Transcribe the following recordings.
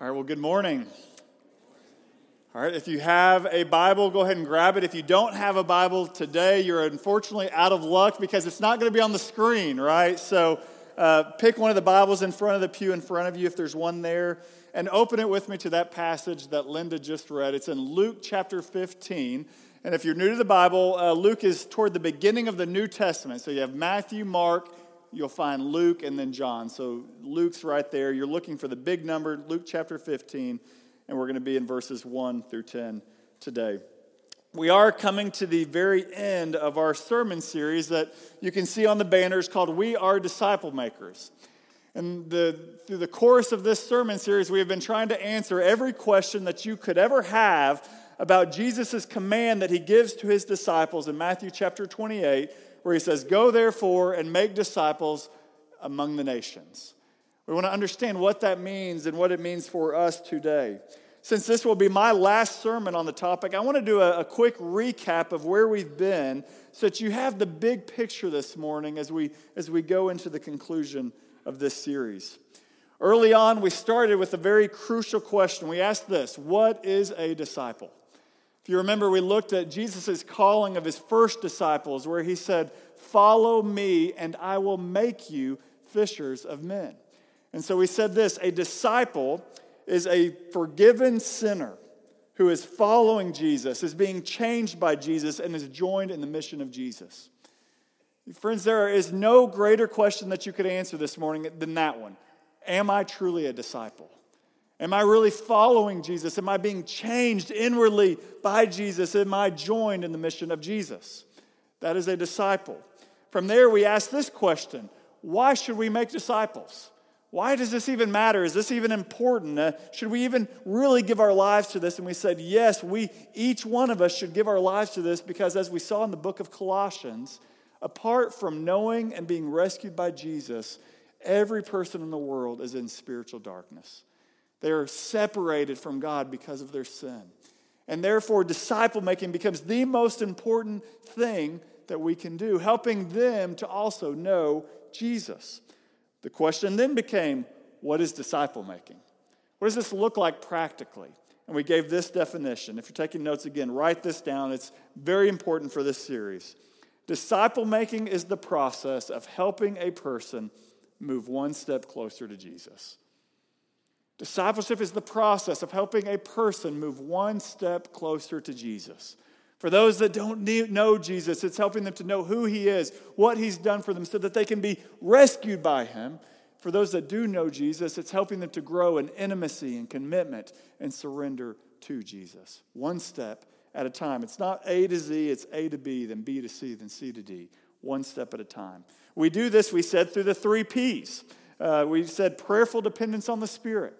All right, well, good morning. All right, if you have a Bible, go ahead and grab it. If you don't have a Bible today, you're unfortunately out of luck because it's not going to be on the screen, right? So uh, pick one of the Bibles in front of the pew in front of you if there's one there, and open it with me to that passage that Linda just read. It's in Luke chapter 15. And if you're new to the Bible, uh, Luke is toward the beginning of the New Testament. So you have Matthew, Mark, you'll find Luke, and then John. So Luke's right there. You're looking for the big number, Luke chapter 15, and we're going to be in verses 1 through 10 today. We are coming to the very end of our sermon series that you can see on the banners called We Are Disciple Makers. And the, through the course of this sermon series, we have been trying to answer every question that you could ever have about Jesus' command that he gives to his disciples in Matthew chapter 28 where he says, Go therefore and make disciples among the nations. We want to understand what that means and what it means for us today. Since this will be my last sermon on the topic, I want to do a, a quick recap of where we've been so that you have the big picture this morning as we, as we go into the conclusion of this series. Early on, we started with a very crucial question. We asked this What is a disciple? If you remember, we looked at Jesus' calling of his first disciples, where he said, Follow me, and I will make you fishers of men. And so we said this a disciple is a forgiven sinner who is following Jesus, is being changed by Jesus, and is joined in the mission of Jesus. Friends, there is no greater question that you could answer this morning than that one Am I truly a disciple? Am I really following Jesus? Am I being changed inwardly by Jesus? Am I joined in the mission of Jesus? That is a disciple. From there, we ask this question Why should we make disciples? Why does this even matter? Is this even important? Uh, should we even really give our lives to this? And we said, yes, we, each one of us should give our lives to this because, as we saw in the book of Colossians, apart from knowing and being rescued by Jesus, every person in the world is in spiritual darkness. They are separated from God because of their sin. And therefore, disciple making becomes the most important thing that we can do, helping them to also know Jesus. The question then became what is disciple making? What does this look like practically? And we gave this definition. If you're taking notes again, write this down. It's very important for this series. Disciple making is the process of helping a person move one step closer to Jesus. Discipleship is the process of helping a person move one step closer to Jesus. For those that don't know Jesus, it's helping them to know who he is, what he's done for them, so that they can be rescued by him. For those that do know Jesus, it's helping them to grow in intimacy and commitment and surrender to Jesus. One step at a time. It's not A to Z, it's A to B, then B to C, then C to D. One step at a time. We do this, we said, through the three P's. Uh, we said prayerful dependence on the Spirit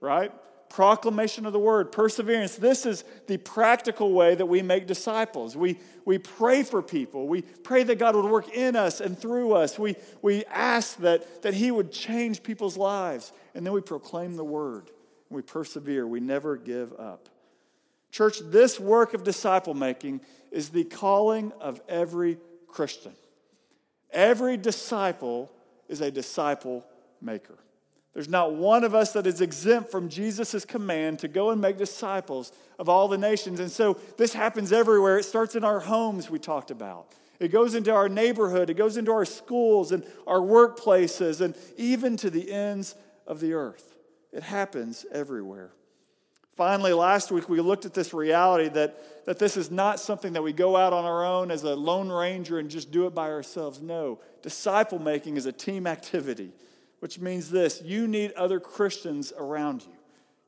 right? Proclamation of the word, perseverance. This is the practical way that we make disciples. We, we pray for people. We pray that God would work in us and through us. We, we ask that, that He would change people's lives. And then we proclaim the word. We persevere. We never give up. Church, this work of disciple making is the calling of every Christian. Every disciple is a disciple maker. There's not one of us that is exempt from Jesus' command to go and make disciples of all the nations. And so this happens everywhere. It starts in our homes, we talked about. It goes into our neighborhood, it goes into our schools and our workplaces, and even to the ends of the earth. It happens everywhere. Finally, last week we looked at this reality that, that this is not something that we go out on our own as a lone ranger and just do it by ourselves. No, disciple making is a team activity which means this you need other Christians around you.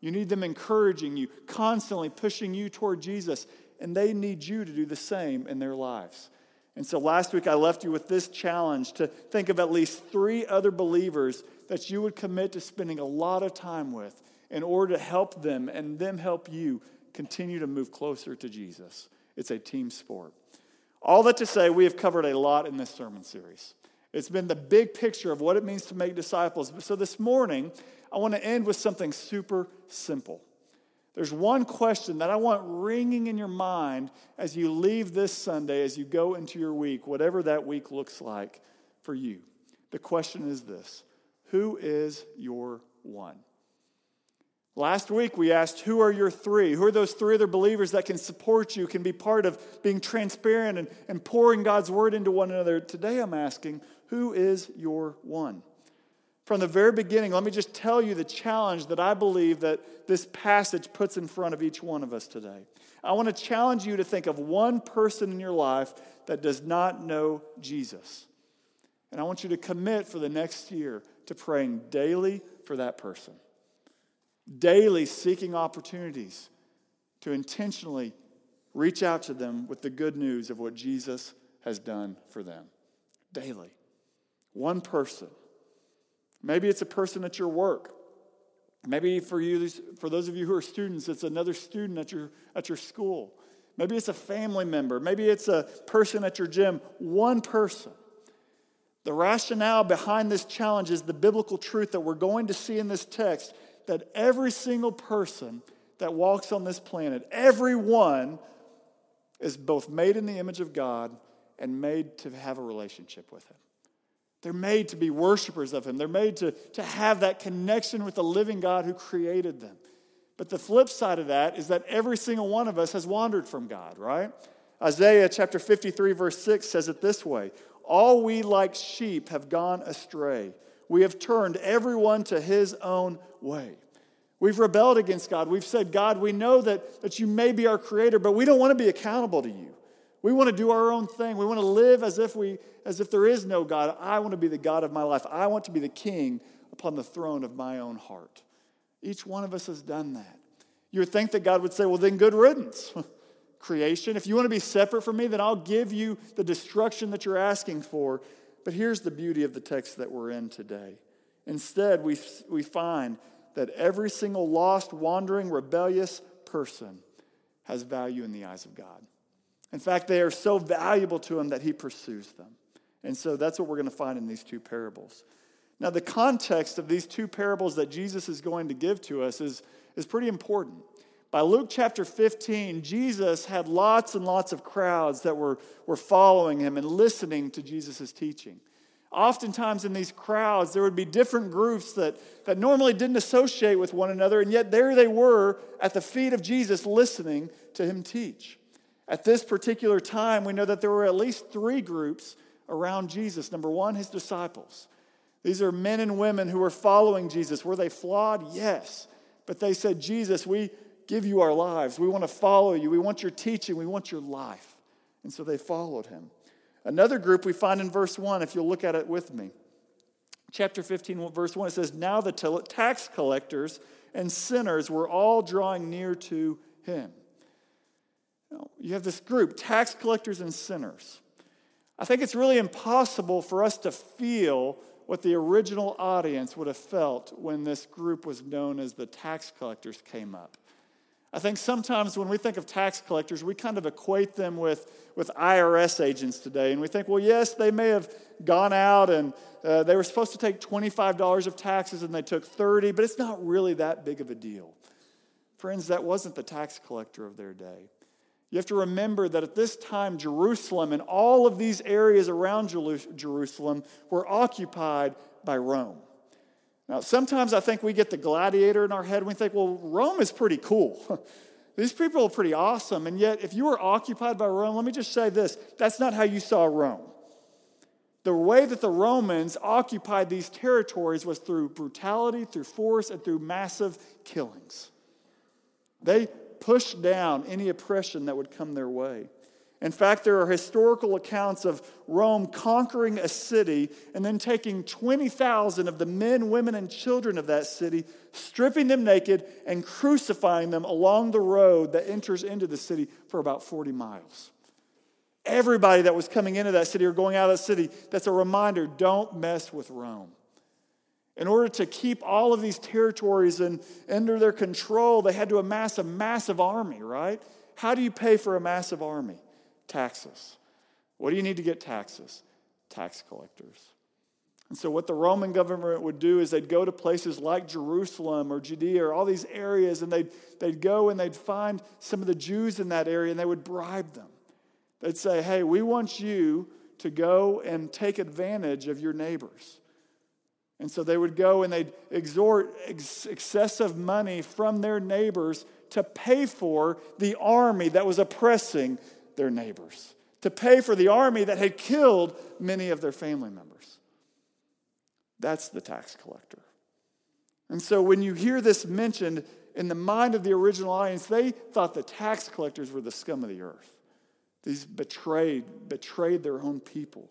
You need them encouraging you, constantly pushing you toward Jesus, and they need you to do the same in their lives. And so last week I left you with this challenge to think of at least three other believers that you would commit to spending a lot of time with in order to help them and them help you continue to move closer to Jesus. It's a team sport. All that to say, we have covered a lot in this sermon series. It's been the big picture of what it means to make disciples. So this morning, I want to end with something super simple. There's one question that I want ringing in your mind as you leave this Sunday, as you go into your week, whatever that week looks like for you. The question is this Who is your one? Last week we asked, Who are your three? Who are those three other believers that can support you, can be part of being transparent and, and pouring God's word into one another? Today I'm asking, Who is your one? From the very beginning, let me just tell you the challenge that I believe that this passage puts in front of each one of us today. I want to challenge you to think of one person in your life that does not know Jesus. And I want you to commit for the next year to praying daily for that person daily seeking opportunities to intentionally reach out to them with the good news of what Jesus has done for them. Daily. One person. Maybe it's a person at your work. Maybe for you, for those of you who are students, it's another student at your, at your school. Maybe it's a family member. Maybe it's a person at your gym. One person. The rationale behind this challenge is the biblical truth that we're going to see in this text that every single person that walks on this planet, everyone is both made in the image of God and made to have a relationship with Him. They're made to be worshipers of Him. They're made to, to have that connection with the living God who created them. But the flip side of that is that every single one of us has wandered from God, right? Isaiah chapter 53, verse 6 says it this way All we like sheep have gone astray. We have turned everyone to his own way. We've rebelled against God. We've said, God, we know that, that you may be our creator, but we don't want to be accountable to you. We want to do our own thing. We want to live as if, we, as if there is no God. I want to be the God of my life. I want to be the king upon the throne of my own heart. Each one of us has done that. You would think that God would say, well, then good riddance. Creation, if you want to be separate from me, then I'll give you the destruction that you're asking for. But here's the beauty of the text that we're in today. Instead, we, we find that every single lost, wandering, rebellious person has value in the eyes of God. In fact, they are so valuable to him that he pursues them. And so that's what we're going to find in these two parables. Now, the context of these two parables that Jesus is going to give to us is, is pretty important. By Luke chapter 15, Jesus had lots and lots of crowds that were, were following him and listening to Jesus' teaching. Oftentimes in these crowds, there would be different groups that, that normally didn't associate with one another, and yet there they were at the feet of Jesus listening to him teach. At this particular time, we know that there were at least three groups around Jesus. Number one, his disciples. These are men and women who were following Jesus. Were they flawed? Yes. But they said, Jesus, we, give you our lives. We want to follow you. We want your teaching. We want your life. And so they followed him. Another group we find in verse 1, if you'll look at it with me. Chapter 15, verse 1, it says, Now the tax collectors and sinners were all drawing near to him. You have this group, tax collectors and sinners. I think it's really impossible for us to feel what the original audience would have felt when this group was known as the tax collectors came up. I think sometimes when we think of tax collectors, we kind of equate them with, with IRS agents today. And we think, well, yes, they may have gone out and uh, they were supposed to take $25 of taxes and they took 30, but it's not really that big of a deal. Friends, that wasn't the tax collector of their day. You have to remember that at this time, Jerusalem and all of these areas around Jerusalem were occupied by Rome. Now, sometimes I think we get the gladiator in our head we think, well, Rome is pretty cool. These people are pretty awesome. And yet, if you were occupied by Rome, let me just say this that's not how you saw Rome. The way that the Romans occupied these territories was through brutality, through force, and through massive killings. They pushed down any oppression that would come their way. In fact, there are historical accounts of Rome conquering a city and then taking 20,000 of the men, women, and children of that city, stripping them naked, and crucifying them along the road that enters into the city for about 40 miles. Everybody that was coming into that city or going out of that city, that's a reminder don't mess with Rome. In order to keep all of these territories under their control, they had to amass a massive army, right? How do you pay for a massive army? Taxes. What do you need to get taxes? Tax collectors. And so, what the Roman government would do is they'd go to places like Jerusalem or Judea or all these areas, and they'd, they'd go and they'd find some of the Jews in that area and they would bribe them. They'd say, Hey, we want you to go and take advantage of your neighbors. And so they would go and they'd extort ex- excessive money from their neighbors to pay for the army that was oppressing their neighbors, to pay for the army that had killed many of their family members. That's the tax collector. And so when you hear this mentioned in the mind of the original audience, they thought the tax collectors were the scum of the earth. These betrayed, betrayed their own people.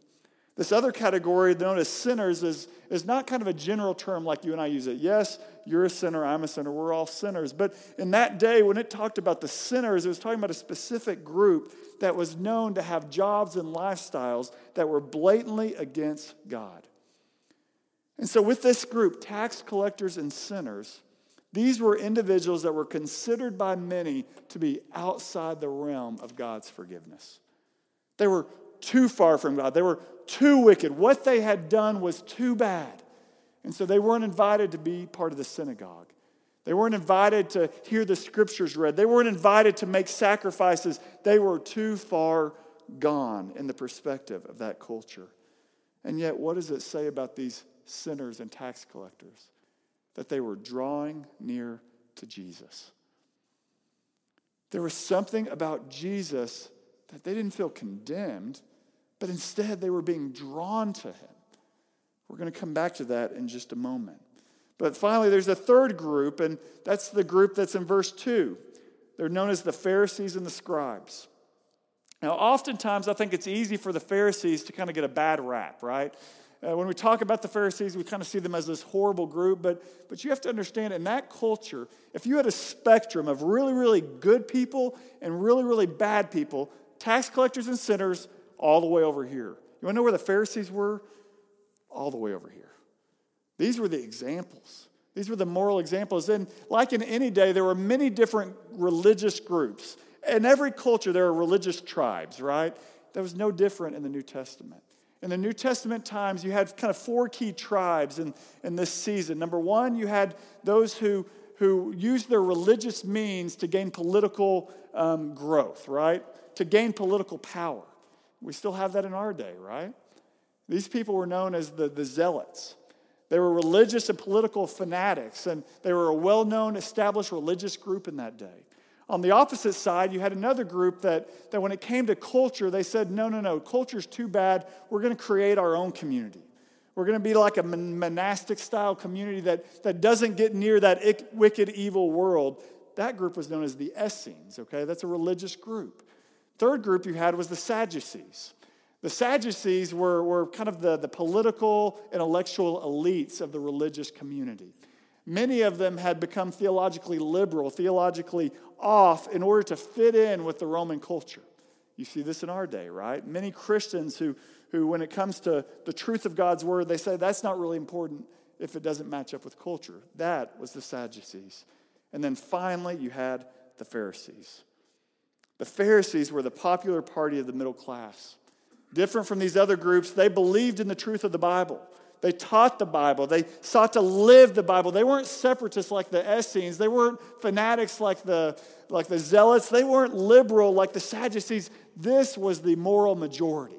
This other category, known as sinners, is, is not kind of a general term like you and I use it. Yes, you're a sinner, I'm a sinner, we're all sinners. But in that day, when it talked about the sinners, it was talking about a specific group that was known to have jobs and lifestyles that were blatantly against God. And so, with this group, tax collectors and sinners, these were individuals that were considered by many to be outside the realm of God's forgiveness. They were too far from God. They were too wicked. What they had done was too bad. And so they weren't invited to be part of the synagogue. They weren't invited to hear the scriptures read. They weren't invited to make sacrifices. They were too far gone in the perspective of that culture. And yet, what does it say about these sinners and tax collectors? That they were drawing near to Jesus. There was something about Jesus that they didn't feel condemned, but instead they were being drawn to him. We're going to come back to that in just a moment. But finally, there's a third group, and that's the group that's in verse 2. They're known as the Pharisees and the scribes. Now, oftentimes, I think it's easy for the Pharisees to kind of get a bad rap, right? Uh, when we talk about the Pharisees, we kind of see them as this horrible group, but, but you have to understand in that culture, if you had a spectrum of really, really good people and really, really bad people, tax collectors and sinners all the way over here. You want to know where the Pharisees were? All the way over here. These were the examples. These were the moral examples. And like in any day, there were many different religious groups. In every culture, there are religious tribes, right? That was no different in the New Testament. In the New Testament times, you had kind of four key tribes in, in this season. Number one, you had those who, who used their religious means to gain political um, growth, right? To gain political power. We still have that in our day, right? These people were known as the, the zealots. They were religious and political fanatics, and they were a well known, established religious group in that day. On the opposite side, you had another group that, that when it came to culture, they said, no, no, no, culture's too bad. We're going to create our own community. We're going to be like a monastic style community that, that doesn't get near that wicked, evil world. That group was known as the Essenes, okay? That's a religious group. Third group you had was the Sadducees. The Sadducees were, were kind of the, the political, intellectual elites of the religious community. Many of them had become theologically liberal, theologically off, in order to fit in with the Roman culture. You see this in our day, right? Many Christians who, who, when it comes to the truth of God's word, they say that's not really important if it doesn't match up with culture. That was the Sadducees. And then finally, you had the Pharisees. The Pharisees were the popular party of the middle class. Different from these other groups, they believed in the truth of the Bible. They taught the Bible. They sought to live the Bible. They weren't separatists like the Essenes. They weren't fanatics like the, like the Zealots. They weren't liberal like the Sadducees. This was the moral majority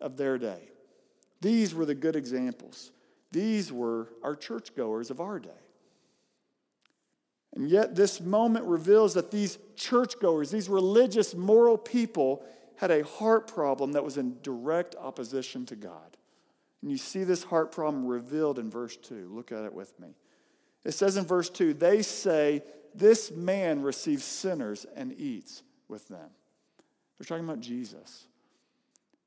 of their day. These were the good examples. These were our churchgoers of our day. And yet, this moment reveals that these churchgoers, these religious, moral people, had a heart problem that was in direct opposition to God. And you see this heart problem revealed in verse 2. Look at it with me. It says in verse 2 they say, This man receives sinners and eats with them. They're talking about Jesus.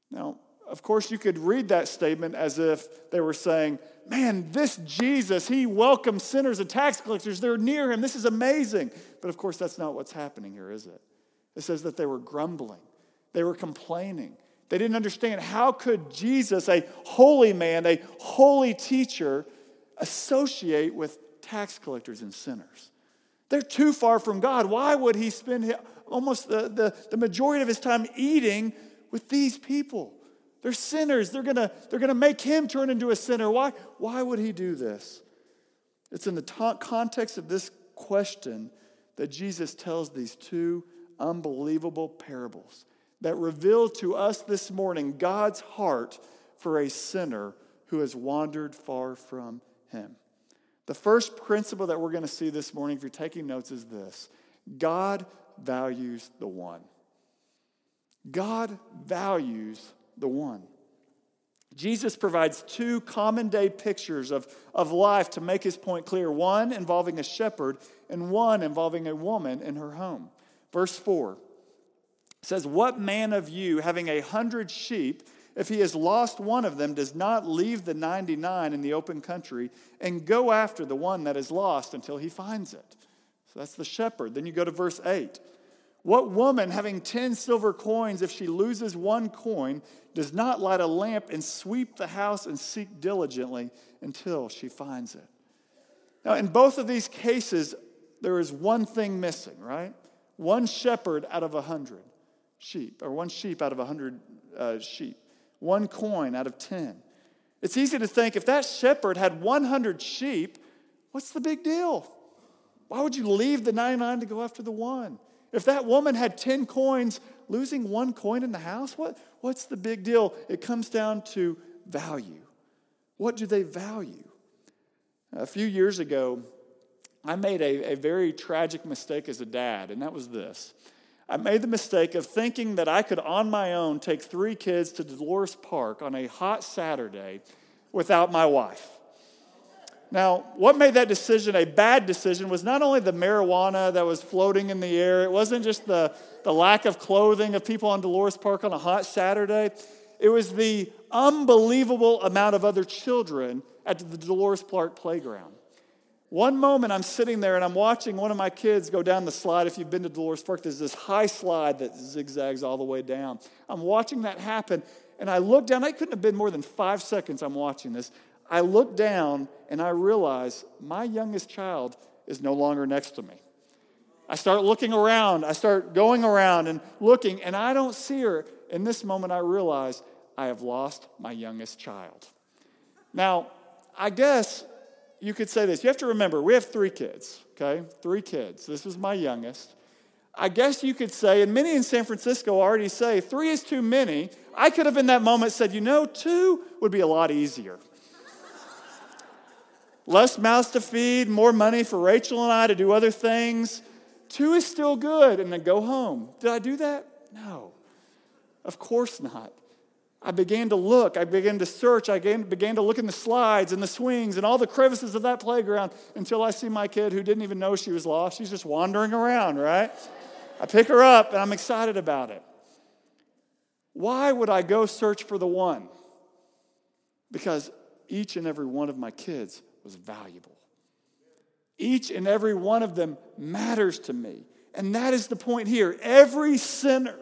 Now, of course, you could read that statement as if they were saying, Man, this Jesus, he welcomes sinners and tax collectors. They're near him. This is amazing. But of course, that's not what's happening here, is it? It says that they were grumbling, they were complaining. They didn't understand how could Jesus, a holy man, a holy teacher, associate with tax collectors and sinners? They're too far from God. Why would he spend almost the, the, the majority of his time eating with these people? They're sinners. They're going to they're to make him turn into a sinner. Why, why would he do this? It's in the ta- context of this question that Jesus tells these two unbelievable parables that reveal to us this morning God's heart for a sinner who has wandered far from him. The first principle that we're going to see this morning, if you're taking notes, is this God values the one. God values the one. Jesus provides two common day pictures of, of life to make his point clear one involving a shepherd, and one involving a woman in her home. Verse 4 says, What man of you, having a hundred sheep, if he has lost one of them, does not leave the 99 in the open country and go after the one that is lost until he finds it? So that's the shepherd. Then you go to verse 8. What woman, having 10 silver coins, if she loses one coin, does not light a lamp and sweep the house and seek diligently until she finds it? Now, in both of these cases, there is one thing missing, right? One shepherd out of a hundred sheep, or one sheep out of a hundred uh, sheep, one coin out of 10. It's easy to think if that shepherd had 100 sheep, what's the big deal? Why would you leave the 99 to go after the one? If that woman had 10 coins, losing one coin in the house, what, what's the big deal? It comes down to value. What do they value? A few years ago, I made a, a very tragic mistake as a dad, and that was this. I made the mistake of thinking that I could, on my own, take three kids to Dolores Park on a hot Saturday without my wife. Now, what made that decision a bad decision was not only the marijuana that was floating in the air, it wasn't just the, the lack of clothing of people on Dolores Park on a hot Saturday, it was the unbelievable amount of other children at the Dolores Park playground. One moment I'm sitting there and I'm watching one of my kids go down the slide. If you've been to Dolores Park, there's this high slide that zigzags all the way down. I'm watching that happen and I look down. I couldn't have been more than five seconds I'm watching this. I look down and I realize my youngest child is no longer next to me. I start looking around, I start going around and looking, and I don't see her. In this moment, I realize I have lost my youngest child. Now, I guess you could say this. You have to remember, we have three kids, okay? Three kids. This is my youngest. I guess you could say, and many in San Francisco already say, three is too many. I could have in that moment said, you know, two would be a lot easier less mouths to feed, more money for Rachel and I to do other things. Two is still good, and then go home. Did I do that? No, of course not. I began to look, I began to search, I began began to look in the slides and the swings and all the crevices of that playground until I see my kid who didn't even know she was lost. She's just wandering around, right? I pick her up and I'm excited about it. Why would I go search for the one? Because each and every one of my kids was valuable. Each and every one of them matters to me. And that is the point here. Every sinner,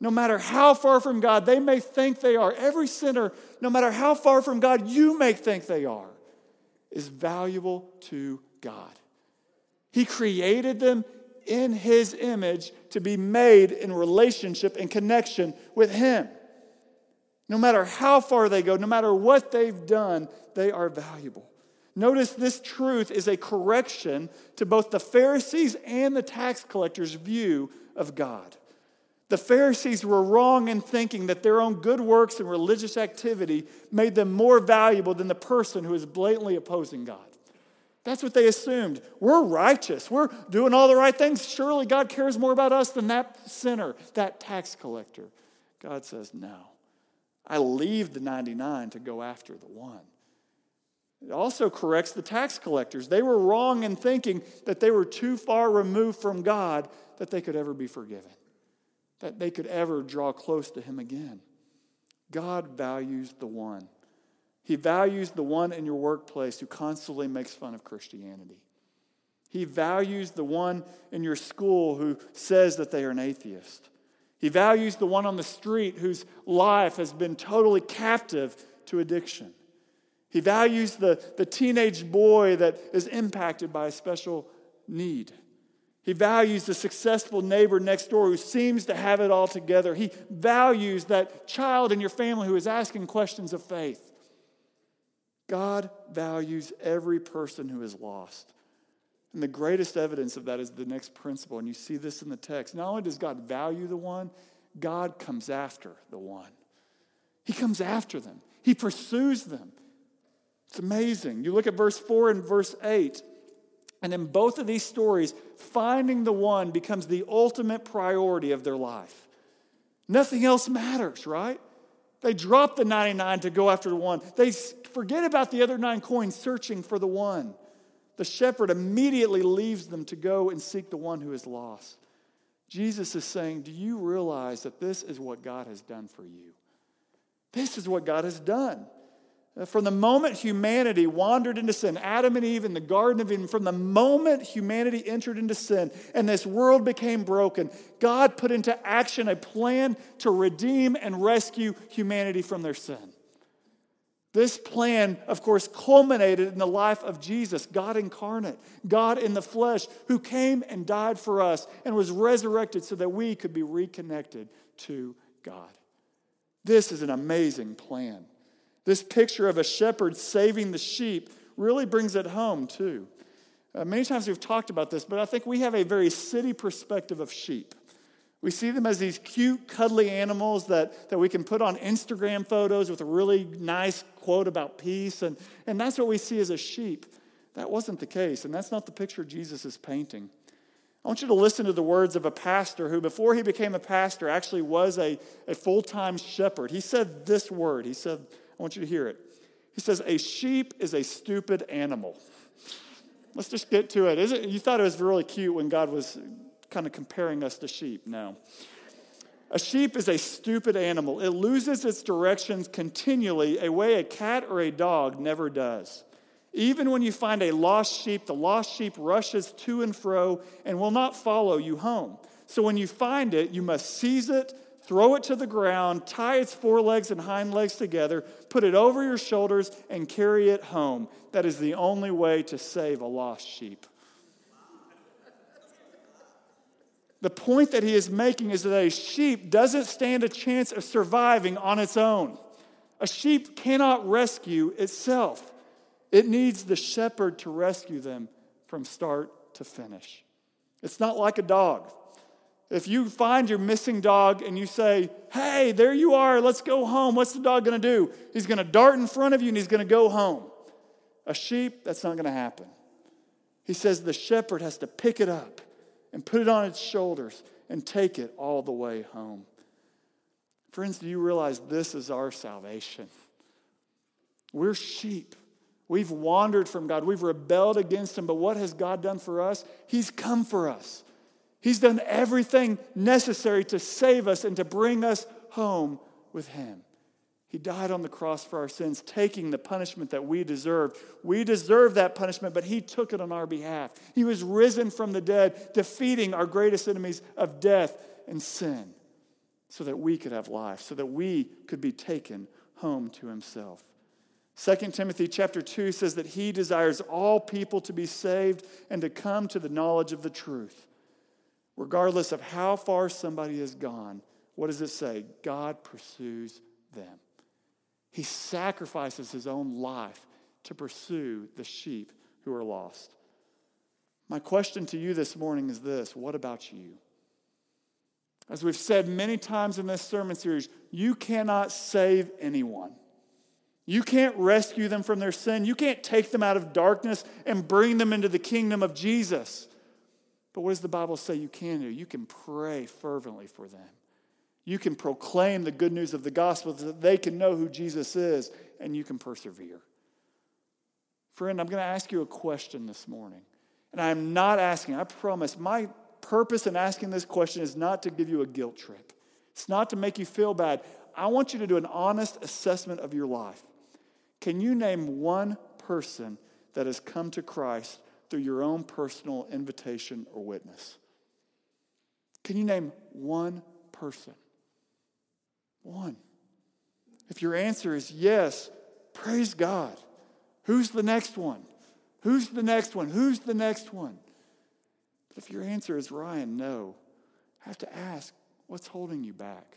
no matter how far from God they may think they are, every sinner, no matter how far from God you may think they are, is valuable to God. He created them in His image to be made in relationship and connection with Him. No matter how far they go, no matter what they've done, they are valuable. Notice this truth is a correction to both the Pharisees and the tax collectors' view of God. The Pharisees were wrong in thinking that their own good works and religious activity made them more valuable than the person who is blatantly opposing God. That's what they assumed. We're righteous. We're doing all the right things. Surely God cares more about us than that sinner, that tax collector. God says, No. I leave the 99 to go after the one. It also corrects the tax collectors. They were wrong in thinking that they were too far removed from God that they could ever be forgiven, that they could ever draw close to Him again. God values the one. He values the one in your workplace who constantly makes fun of Christianity. He values the one in your school who says that they are an atheist. He values the one on the street whose life has been totally captive to addiction. He values the, the teenage boy that is impacted by a special need. He values the successful neighbor next door who seems to have it all together. He values that child in your family who is asking questions of faith. God values every person who is lost. And the greatest evidence of that is the next principle. And you see this in the text. Not only does God value the one, God comes after the one. He comes after them, He pursues them. It's amazing. You look at verse 4 and verse 8, and in both of these stories, finding the one becomes the ultimate priority of their life. Nothing else matters, right? They drop the 99 to go after the one. They forget about the other nine coins, searching for the one. The shepherd immediately leaves them to go and seek the one who is lost. Jesus is saying, Do you realize that this is what God has done for you? This is what God has done. Uh, from the moment humanity wandered into sin, Adam and Eve in the Garden of Eden, from the moment humanity entered into sin and this world became broken, God put into action a plan to redeem and rescue humanity from their sin. This plan, of course, culminated in the life of Jesus, God incarnate, God in the flesh, who came and died for us and was resurrected so that we could be reconnected to God. This is an amazing plan. This picture of a shepherd saving the sheep really brings it home, too. Uh, many times we've talked about this, but I think we have a very city perspective of sheep. We see them as these cute, cuddly animals that, that we can put on Instagram photos with a really nice quote about peace. And, and that's what we see as a sheep. That wasn't the case, and that's not the picture Jesus is painting. I want you to listen to the words of a pastor who, before he became a pastor, actually was a, a full time shepherd. He said this word. He said, I want you to hear it. He says, A sheep is a stupid animal. Let's just get to it. It you thought it was really cute when God was kind of comparing us to sheep. No. A sheep is a stupid animal. It loses its directions continually, a way a cat or a dog never does. Even when you find a lost sheep, the lost sheep rushes to and fro and will not follow you home. So when you find it, you must seize it, throw it to the ground, tie its forelegs and hind legs together, put it over your shoulders, and carry it home. That is the only way to save a lost sheep. The point that he is making is that a sheep doesn't stand a chance of surviving on its own. A sheep cannot rescue itself, it needs the shepherd to rescue them from start to finish. It's not like a dog. If you find your missing dog and you say, Hey, there you are, let's go home, what's the dog gonna do? He's gonna dart in front of you and he's gonna go home. A sheep, that's not gonna happen. He says the shepherd has to pick it up and put it on its shoulders and take it all the way home. Friends, do you realize this is our salvation? We're sheep. We've wandered from God. We've rebelled against Him. But what has God done for us? He's come for us. He's done everything necessary to save us and to bring us home with Him. He died on the cross for our sins, taking the punishment that we deserved. We deserve that punishment, but He took it on our behalf. He was risen from the dead, defeating our greatest enemies of death and sin, so that we could have life, so that we could be taken home to Himself. 2 Timothy chapter 2 says that he desires all people to be saved and to come to the knowledge of the truth. Regardless of how far somebody has gone, what does it say? God pursues them. He sacrifices his own life to pursue the sheep who are lost. My question to you this morning is this What about you? As we've said many times in this sermon series, you cannot save anyone. You can't rescue them from their sin. You can't take them out of darkness and bring them into the kingdom of Jesus. But what does the Bible say you can do? You can pray fervently for them. You can proclaim the good news of the gospel so that they can know who Jesus is and you can persevere. Friend, I'm going to ask you a question this morning. And I'm not asking, I promise, my purpose in asking this question is not to give you a guilt trip. It's not to make you feel bad. I want you to do an honest assessment of your life. Can you name one person that has come to Christ through your own personal invitation or witness? Can you name one person? One. If your answer is yes, praise God. Who's the next one? Who's the next one? Who's the next one? But if your answer is Ryan, no, I have to ask, what's holding you back?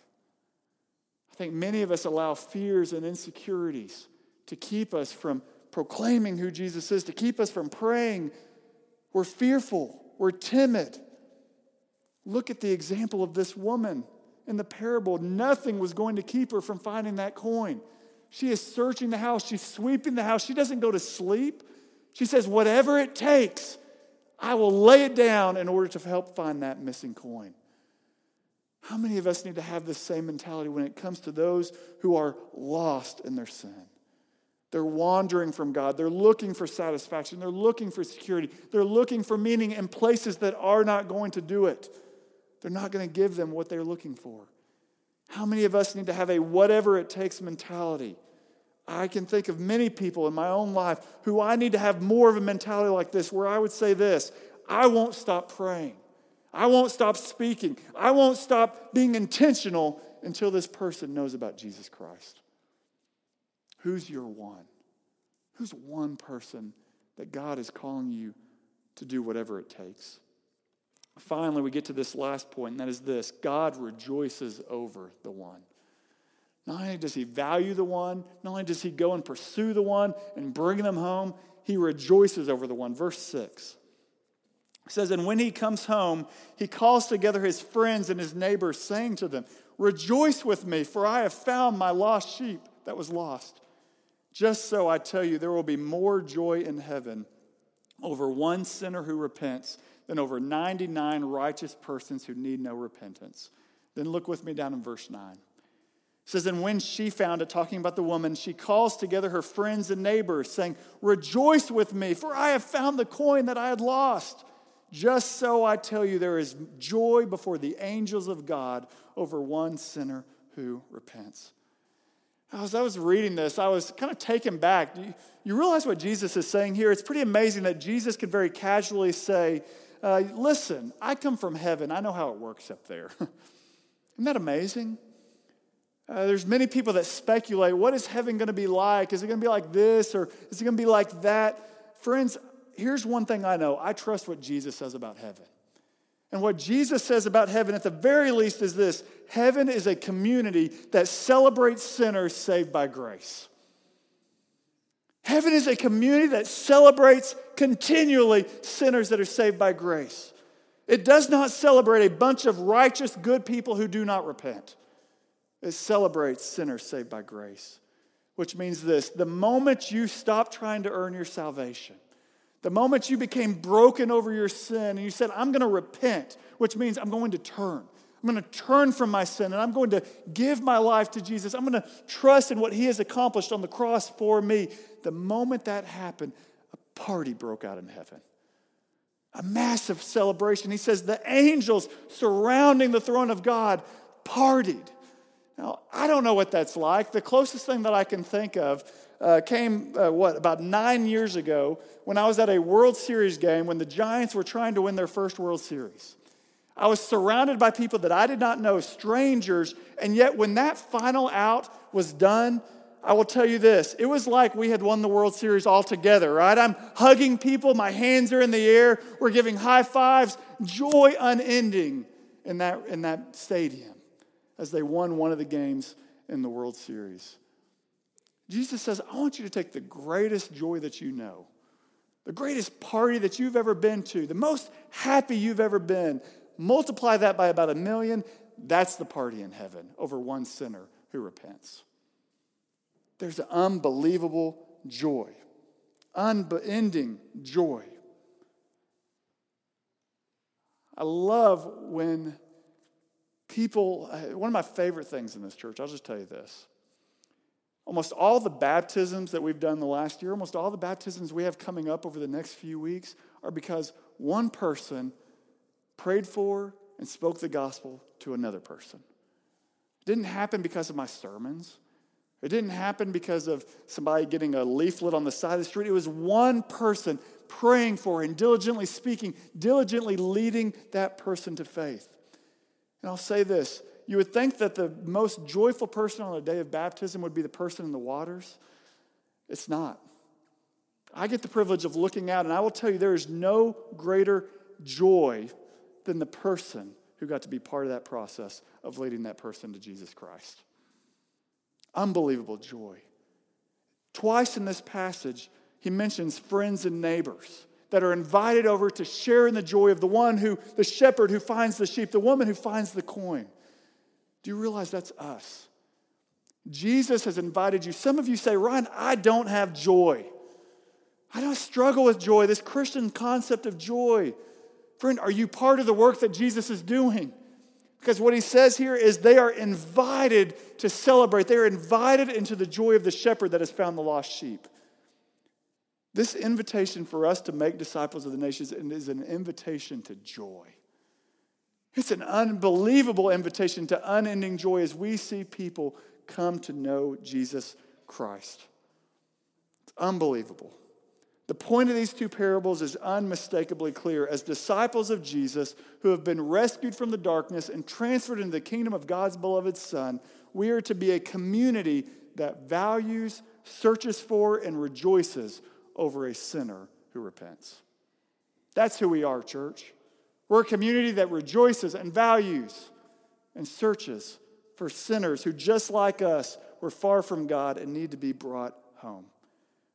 I think many of us allow fears and insecurities to keep us from proclaiming who Jesus is, to keep us from praying. We're fearful, we're timid. Look at the example of this woman in the parable, nothing was going to keep her from finding that coin. She is searching the house. She's sweeping the house. She doesn't go to sleep. She says, Whatever it takes, I will lay it down in order to help find that missing coin. How many of us need to have this same mentality when it comes to those who are lost in their sin? They're wandering from God. They're looking for satisfaction. They're looking for security. They're looking for meaning in places that are not going to do it. They're not going to give them what they're looking for. How many of us need to have a whatever it takes mentality? I can think of many people in my own life who I need to have more of a mentality like this, where I would say this I won't stop praying. I won't stop speaking. I won't stop being intentional until this person knows about Jesus Christ. Who's your one? Who's one person that God is calling you to do whatever it takes? Finally, we get to this last point, and that is this God rejoices over the one. Not only does he value the one, not only does he go and pursue the one and bring them home, he rejoices over the one. Verse 6 says, And when he comes home, he calls together his friends and his neighbors, saying to them, Rejoice with me, for I have found my lost sheep that was lost. Just so I tell you, there will be more joy in heaven over one sinner who repents than over 99 righteous persons who need no repentance. Then look with me down in verse 9. It says, And when she found it, talking about the woman, she calls together her friends and neighbors, saying, Rejoice with me, for I have found the coin that I had lost. Just so I tell you, there is joy before the angels of God over one sinner who repents. As I was reading this, I was kind of taken back. You, you realize what Jesus is saying here? It's pretty amazing that Jesus could very casually say, uh, Listen, I come from heaven. I know how it works up there. Isn't that amazing? Uh, there's many people that speculate what is heaven going to be like? Is it going to be like this or is it going to be like that? Friends, here's one thing I know I trust what Jesus says about heaven. And what Jesus says about heaven, at the very least, is this heaven is a community that celebrates sinners saved by grace. Heaven is a community that celebrates continually sinners that are saved by grace. It does not celebrate a bunch of righteous, good people who do not repent. It celebrates sinners saved by grace, which means this the moment you stop trying to earn your salvation, the moment you became broken over your sin and you said, I'm going to repent, which means I'm going to turn. I'm going to turn from my sin and I'm going to give my life to Jesus. I'm going to trust in what he has accomplished on the cross for me. The moment that happened, a party broke out in heaven. A massive celebration. He says the angels surrounding the throne of God partied. Now, I don't know what that's like. The closest thing that I can think of uh, came, uh, what, about nine years ago when I was at a World Series game when the Giants were trying to win their first World Series. I was surrounded by people that I did not know, strangers, and yet when that final out was done, I will tell you this it was like we had won the World Series all together, right? I'm hugging people, my hands are in the air, we're giving high fives, joy unending in that, in that stadium as they won one of the games in the World Series. Jesus says, I want you to take the greatest joy that you know, the greatest party that you've ever been to, the most happy you've ever been. Multiply that by about a million. That's the party in heaven over one sinner who repents. There's an unbelievable joy, unending joy. I love when people, uh, one of my favorite things in this church, I'll just tell you this Almost all the baptisms that we've done the last year, almost all the baptisms we have coming up over the next few weeks are because one person prayed for and spoke the gospel to another person. It didn't happen because of my sermons. It didn't happen because of somebody getting a leaflet on the side of the street. It was one person praying for and diligently speaking, diligently leading that person to faith. And I'll say this you would think that the most joyful person on a day of baptism would be the person in the waters. It's not. I get the privilege of looking out, and I will tell you there is no greater joy than the person who got to be part of that process of leading that person to Jesus Christ. Unbelievable joy. Twice in this passage, he mentions friends and neighbors that are invited over to share in the joy of the one who, the shepherd who finds the sheep, the woman who finds the coin. Do you realize that's us? Jesus has invited you. Some of you say, Ryan, I don't have joy. I don't struggle with joy, this Christian concept of joy. Friend, are you part of the work that Jesus is doing? Because what he says here is they are invited to celebrate. They are invited into the joy of the shepherd that has found the lost sheep. This invitation for us to make disciples of the nations is an invitation to joy. It's an unbelievable invitation to unending joy as we see people come to know Jesus Christ. It's unbelievable. The point of these two parables is unmistakably clear. As disciples of Jesus who have been rescued from the darkness and transferred into the kingdom of God's beloved Son, we are to be a community that values, searches for, and rejoices over a sinner who repents. That's who we are, church. We're a community that rejoices and values and searches for sinners who, just like us, were far from God and need to be brought home.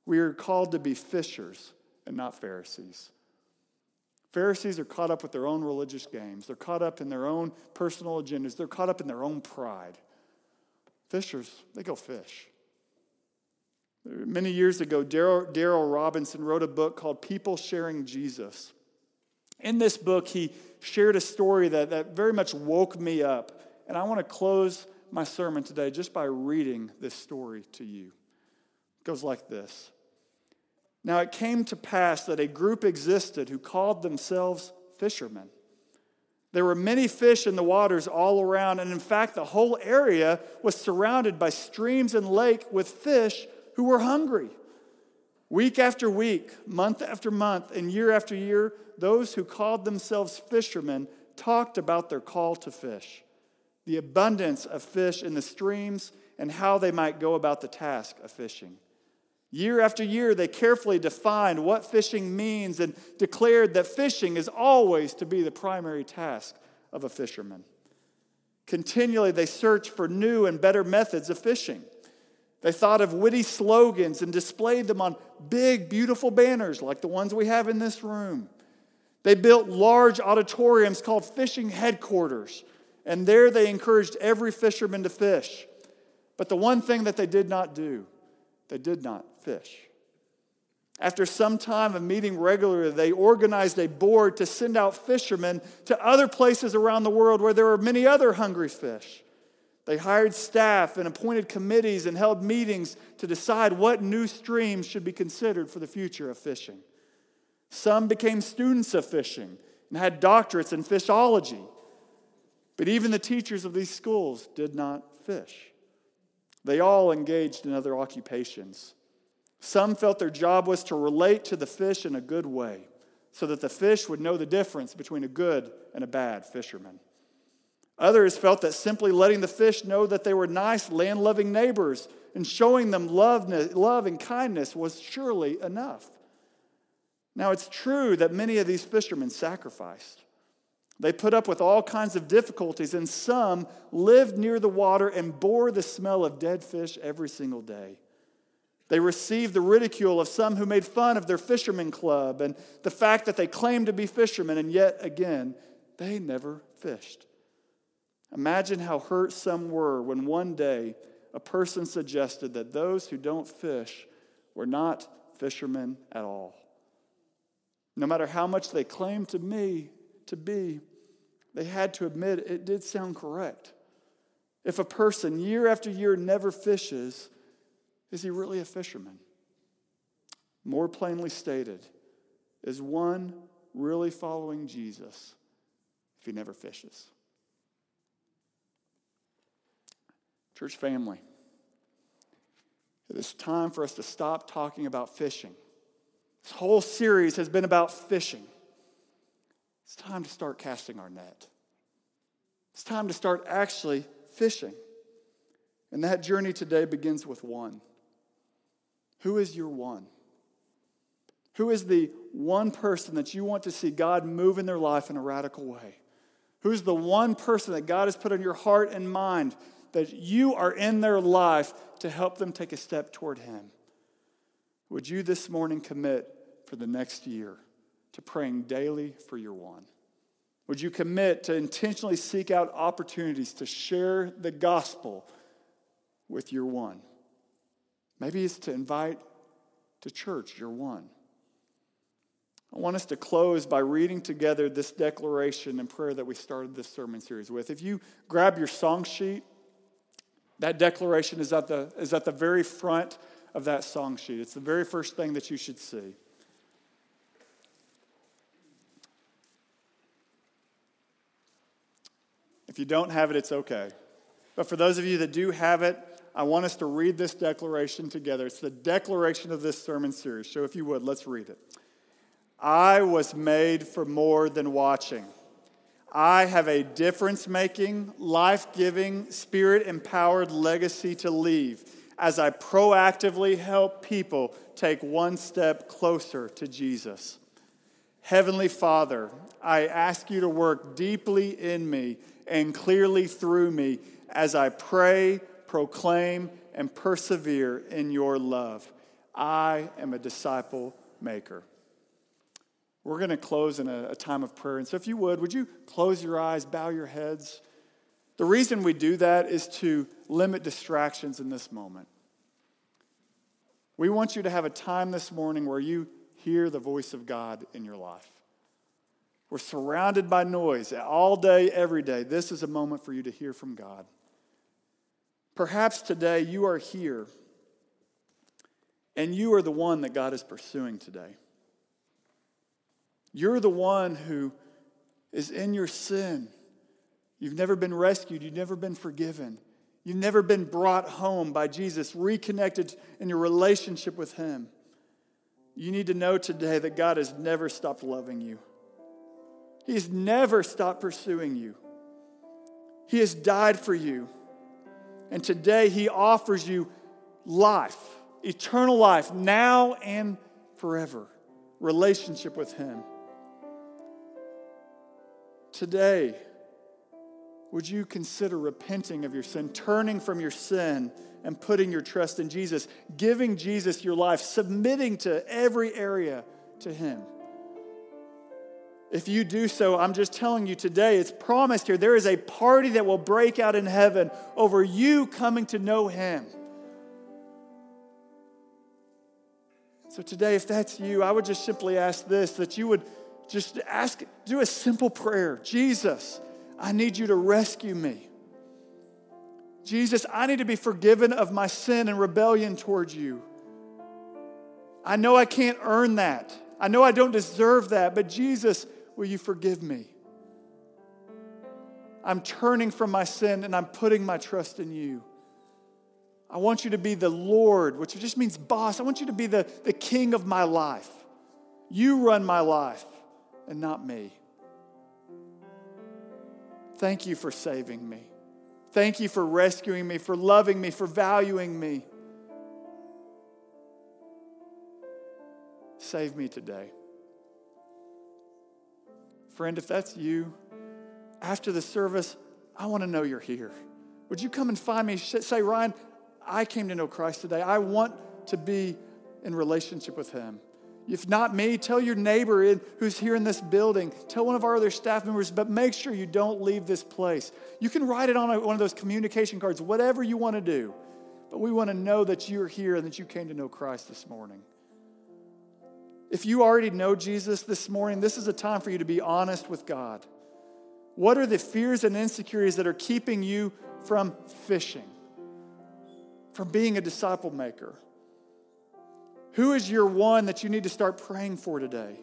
We are called to be fishers and not Pharisees. Pharisees are caught up with their own religious games. They're caught up in their own personal agendas. They're caught up in their own pride. Fishers, they go fish. Many years ago, Darrell Robinson wrote a book called People Sharing Jesus. In this book, he shared a story that, that very much woke me up. And I want to close my sermon today just by reading this story to you. It goes like this Now it came to pass that a group existed who called themselves fishermen. There were many fish in the waters all around, and in fact, the whole area was surrounded by streams and lake with fish who were hungry. Week after week, month after month, and year after year, those who called themselves fishermen talked about their call to fish, the abundance of fish in the streams, and how they might go about the task of fishing. Year after year, they carefully defined what fishing means and declared that fishing is always to be the primary task of a fisherman. Continually, they searched for new and better methods of fishing. They thought of witty slogans and displayed them on big, beautiful banners like the ones we have in this room. They built large auditoriums called fishing headquarters, and there they encouraged every fisherman to fish. But the one thing that they did not do, they did not fish. After some time of meeting regularly, they organized a board to send out fishermen to other places around the world where there were many other hungry fish. They hired staff and appointed committees and held meetings to decide what new streams should be considered for the future of fishing. Some became students of fishing and had doctorates in fishology. But even the teachers of these schools did not fish. They all engaged in other occupations. Some felt their job was to relate to the fish in a good way so that the fish would know the difference between a good and a bad fisherman. Others felt that simply letting the fish know that they were nice, land loving neighbors and showing them love, love and kindness was surely enough. Now, it's true that many of these fishermen sacrificed. They put up with all kinds of difficulties, and some lived near the water and bore the smell of dead fish every single day. They received the ridicule of some who made fun of their fishermen club and the fact that they claimed to be fishermen, and yet again, they never fished. Imagine how hurt some were when one day a person suggested that those who don't fish were not fishermen at all. No matter how much they claimed to me to be, they had to admit it did sound correct. If a person year after year never fishes, is he really a fisherman? More plainly stated, is one really following Jesus if he never fishes? Church family, it is time for us to stop talking about fishing. This whole series has been about fishing. It's time to start casting our net. It's time to start actually fishing. And that journey today begins with one. Who is your one? Who is the one person that you want to see God move in their life in a radical way? Who's the one person that God has put on your heart and mind that you are in their life to help them take a step toward Him? Would you this morning commit for the next year to praying daily for your one? Would you commit to intentionally seek out opportunities to share the gospel with your one. Maybe it's to invite to church your one. I want us to close by reading together this declaration and prayer that we started this sermon series with. If you grab your song sheet, that declaration is at the, is at the very front of that song sheet. It's the very first thing that you should see. If you don't have it, it's okay. But for those of you that do have it, I want us to read this declaration together. It's the declaration of this sermon series. So if you would, let's read it. I was made for more than watching. I have a difference making, life giving, spirit empowered legacy to leave as I proactively help people take one step closer to Jesus. Heavenly Father, I ask you to work deeply in me and clearly through me as I pray, proclaim, and persevere in your love. I am a disciple maker. We're going to close in a, a, time of prayer. And so, if you would, would you close your eyes, bow your heads? The reason we do that is to limit distractions in this moment. We want you to have a time this morning where you hear the voice of God in your life. We're surrounded by noise all day, every day. This is a moment for you to hear from God. Perhaps today you are here and you are the one that God is pursuing today. You're the one who is in your sin. You've never been rescued, you've never been forgiven. You've never been brought home by Jesus, reconnected in your relationship with Him. You need to know today that God has never stopped loving you. He's never stopped pursuing you. He has died for you. And today He offers you life, eternal life, now and forever, relationship with Him. Today, would you consider repenting of your sin, turning from your sin, and putting your trust in Jesus, giving Jesus your life, submitting to every area to Him? If you do so, I'm just telling you today, it's promised here. There is a party that will break out in heaven over you coming to know Him. So today, if that's you, I would just simply ask this that you would just ask, do a simple prayer Jesus, I need you to rescue me. Jesus, I need to be forgiven of my sin and rebellion towards you. I know I can't earn that. I know I don't deserve that, but Jesus, Will you forgive me? I'm turning from my sin and I'm putting my trust in you. I want you to be the Lord, which just means boss. I want you to be the, the king of my life. You run my life and not me. Thank you for saving me. Thank you for rescuing me, for loving me, for valuing me. Save me today. Friend, if that's you, after the service, I want to know you're here. Would you come and find me? Say, Ryan, I came to know Christ today. I want to be in relationship with Him. If not me, tell your neighbor in, who's here in this building. Tell one of our other staff members, but make sure you don't leave this place. You can write it on a, one of those communication cards, whatever you want to do. But we want to know that you're here and that you came to know Christ this morning. If you already know Jesus this morning, this is a time for you to be honest with God. What are the fears and insecurities that are keeping you from fishing, from being a disciple maker? Who is your one that you need to start praying for today?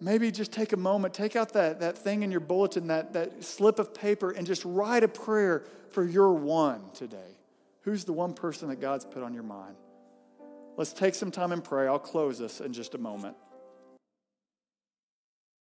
Maybe just take a moment, take out that, that thing in your bulletin, that, that slip of paper, and just write a prayer for your one today. Who's the one person that God's put on your mind? Let's take some time and pray. I'll close this in just a moment.